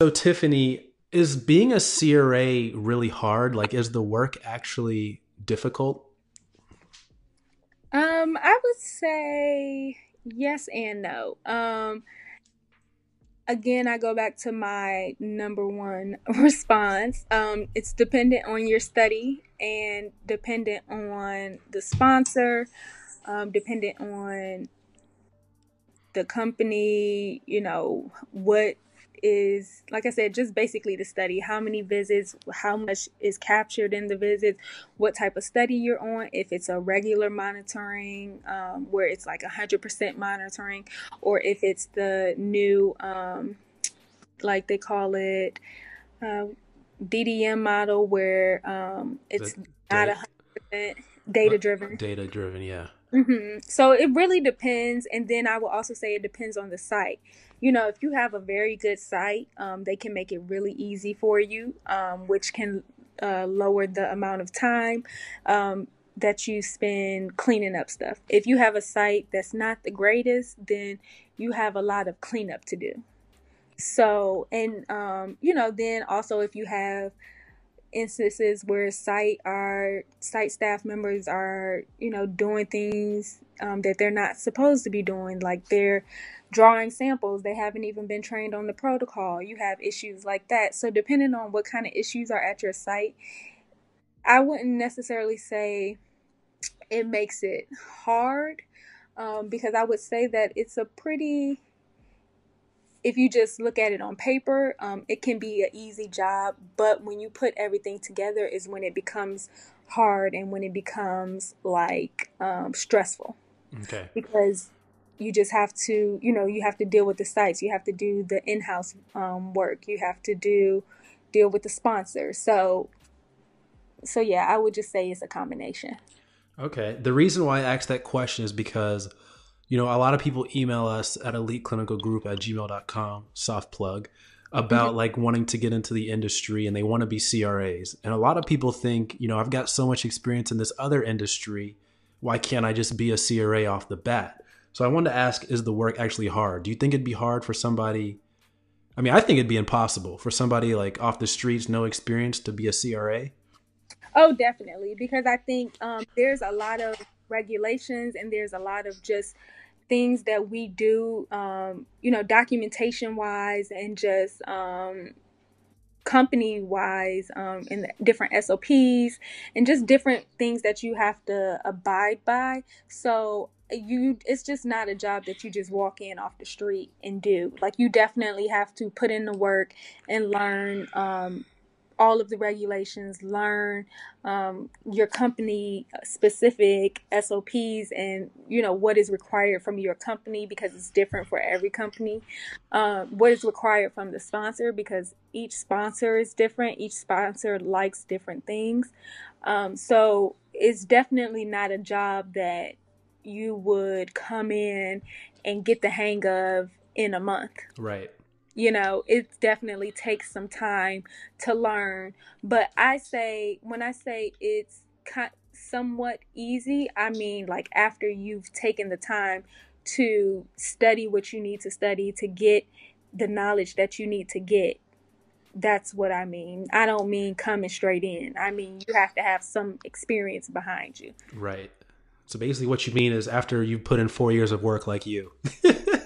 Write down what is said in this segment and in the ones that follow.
So, Tiffany, is being a CRA really hard? Like, is the work actually difficult? Um, I would say yes and no. Um, again, I go back to my number one response. Um, it's dependent on your study and dependent on the sponsor, um, dependent on the company, you know, what is like I said, just basically the study. How many visits, how much is captured in the visits, what type of study you're on, if it's a regular monitoring, um, where it's like 100% monitoring, or if it's the new, um, like they call it, uh, DDM model, where um, it's the, not 100% data driven. Data driven, yeah. Mm-hmm. So it really depends. And then I will also say it depends on the site you know, if you have a very good site, um, they can make it really easy for you, um, which can uh, lower the amount of time um, that you spend cleaning up stuff. If you have a site that's not the greatest, then you have a lot of cleanup to do. So, and, um, you know, then also if you have instances where site are site staff members are you know doing things um, that they're not supposed to be doing like they're drawing samples they haven't even been trained on the protocol you have issues like that. So depending on what kind of issues are at your site i wouldn't necessarily say it makes it hard um, because i would say that it's a pretty if you just look at it on paper um, it can be an easy job but when you put everything together is when it becomes hard and when it becomes like um, stressful. Okay. Because you just have to you know you have to deal with the sites you have to do the in-house um, work you have to do deal with the sponsor so so yeah i would just say it's a combination. Okay. The reason why i asked that question is because you know a lot of people email us at eliteclinicalgroup at gmail.com soft plug about mm-hmm. like wanting to get into the industry and they want to be cras and a lot of people think you know i've got so much experience in this other industry why can't i just be a cra off the bat so I wanted to ask is the work actually hard? Do you think it'd be hard for somebody I mean, I think it'd be impossible for somebody like off the streets, no experience to be a CRA. Oh, definitely, because I think um, there's a lot of regulations and there's a lot of just things that we do, um, you know, documentation wise and just um, company wise um, and different SOPs and just different things that you have to abide by. So you it's just not a job that you just walk in off the street and do like you definitely have to put in the work and learn um, all of the regulations learn um, your company specific sops and you know what is required from your company because it's different for every company um, what is required from the sponsor because each sponsor is different each sponsor likes different things um, so it's definitely not a job that you would come in and get the hang of in a month. Right. You know, it definitely takes some time to learn. But I say, when I say it's somewhat easy, I mean like after you've taken the time to study what you need to study to get the knowledge that you need to get. That's what I mean. I don't mean coming straight in. I mean, you have to have some experience behind you. Right. So basically, what you mean is after you've put in four years of work like you.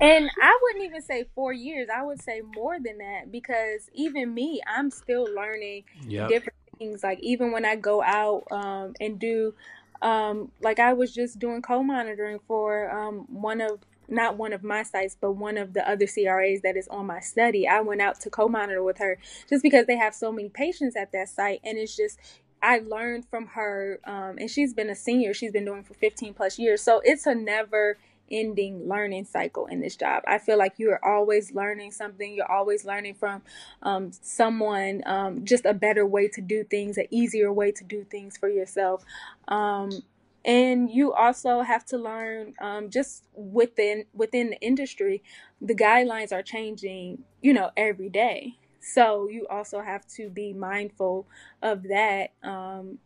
and I wouldn't even say four years. I would say more than that because even me, I'm still learning yep. different things. Like even when I go out um, and do, um, like I was just doing co-monitoring for um, one of not one of my sites, but one of the other CRAs that is on my study. I went out to co-monitor with her just because they have so many patients at that site, and it's just I learned from her, um, and she's been a senior. She's been doing for 15 plus years. So it's a never ending learning cycle in this job. I feel like you are always learning something. You're always learning from um, someone, um, just a better way to do things, an easier way to do things for yourself. Um, and you also have to learn um, just within within the industry, the guidelines are changing, you know, every day. So you also have to be mindful of that um,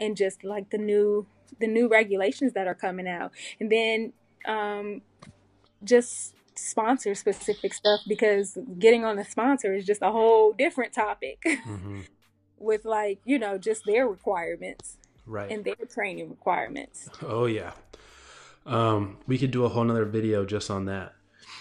and just like the new the new regulations that are coming out. And then um, just sponsor specific stuff because getting on a sponsor is just a whole different topic mm-hmm. with like you know just their requirements right. and their training requirements. Oh yeah. Um we could do a whole nother video just on that.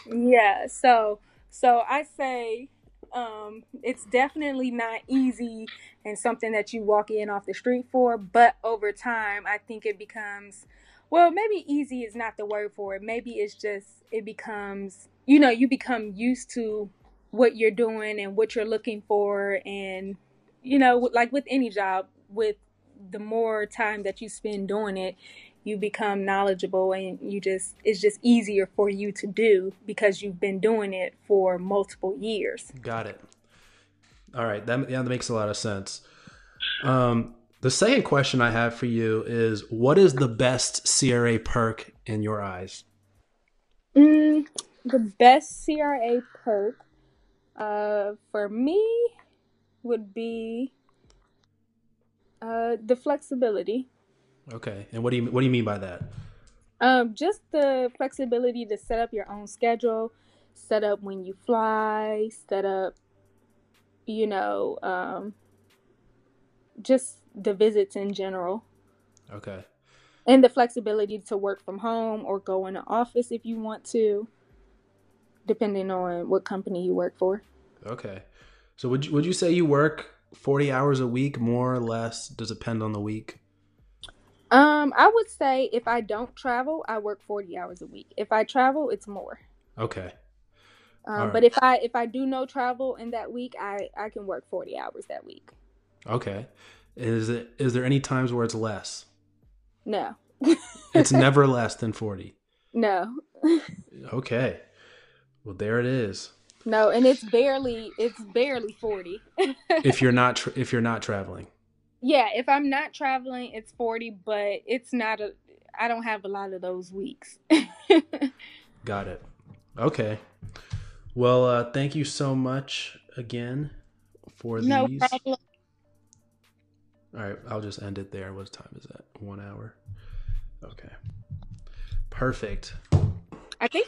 Yeah so so i say um it's definitely not easy and something that you walk in off the street for but over time i think it becomes well, maybe easy is not the word for it. Maybe it's just it becomes, you know, you become used to what you're doing and what you're looking for and you know, like with any job, with the more time that you spend doing it, you become knowledgeable and you just it's just easier for you to do because you've been doing it for multiple years. Got it. All right, that yeah, that makes a lot of sense. Um the second question I have for you is what is the best CRA perk in your eyes? Mm, the best CRA perk uh, for me would be uh, the flexibility. Okay. And what do you what do you mean by that? Um, just the flexibility to set up your own schedule, set up when you fly, set up, you know, um, just the visits in general. Okay. And the flexibility to work from home or go in the office if you want to, depending on what company you work for. Okay. So would you, would you say you work 40 hours a week more or less? Does it depend on the week? Um, I would say if I don't travel, I work 40 hours a week. If I travel, it's more. Okay. Um, right. but if I if I do no travel in that week, I I can work 40 hours that week. Okay. Is it is there any times where it's less? No. it's never less than 40. No. okay. Well, there it is. No, and it's barely it's barely 40. if you're not tra- if you're not traveling. Yeah, if I'm not traveling, it's 40, but it's not a I don't have a lot of those weeks. Got it. Okay. Well, uh thank you so much again for no these. Problem. All right, I'll just end it there. What time is that? One hour. Okay. Perfect. I think